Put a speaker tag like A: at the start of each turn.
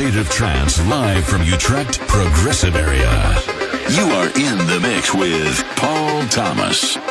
A: state of trance live from Utrecht Progressive Area. You are in the mix with Paul Thomas.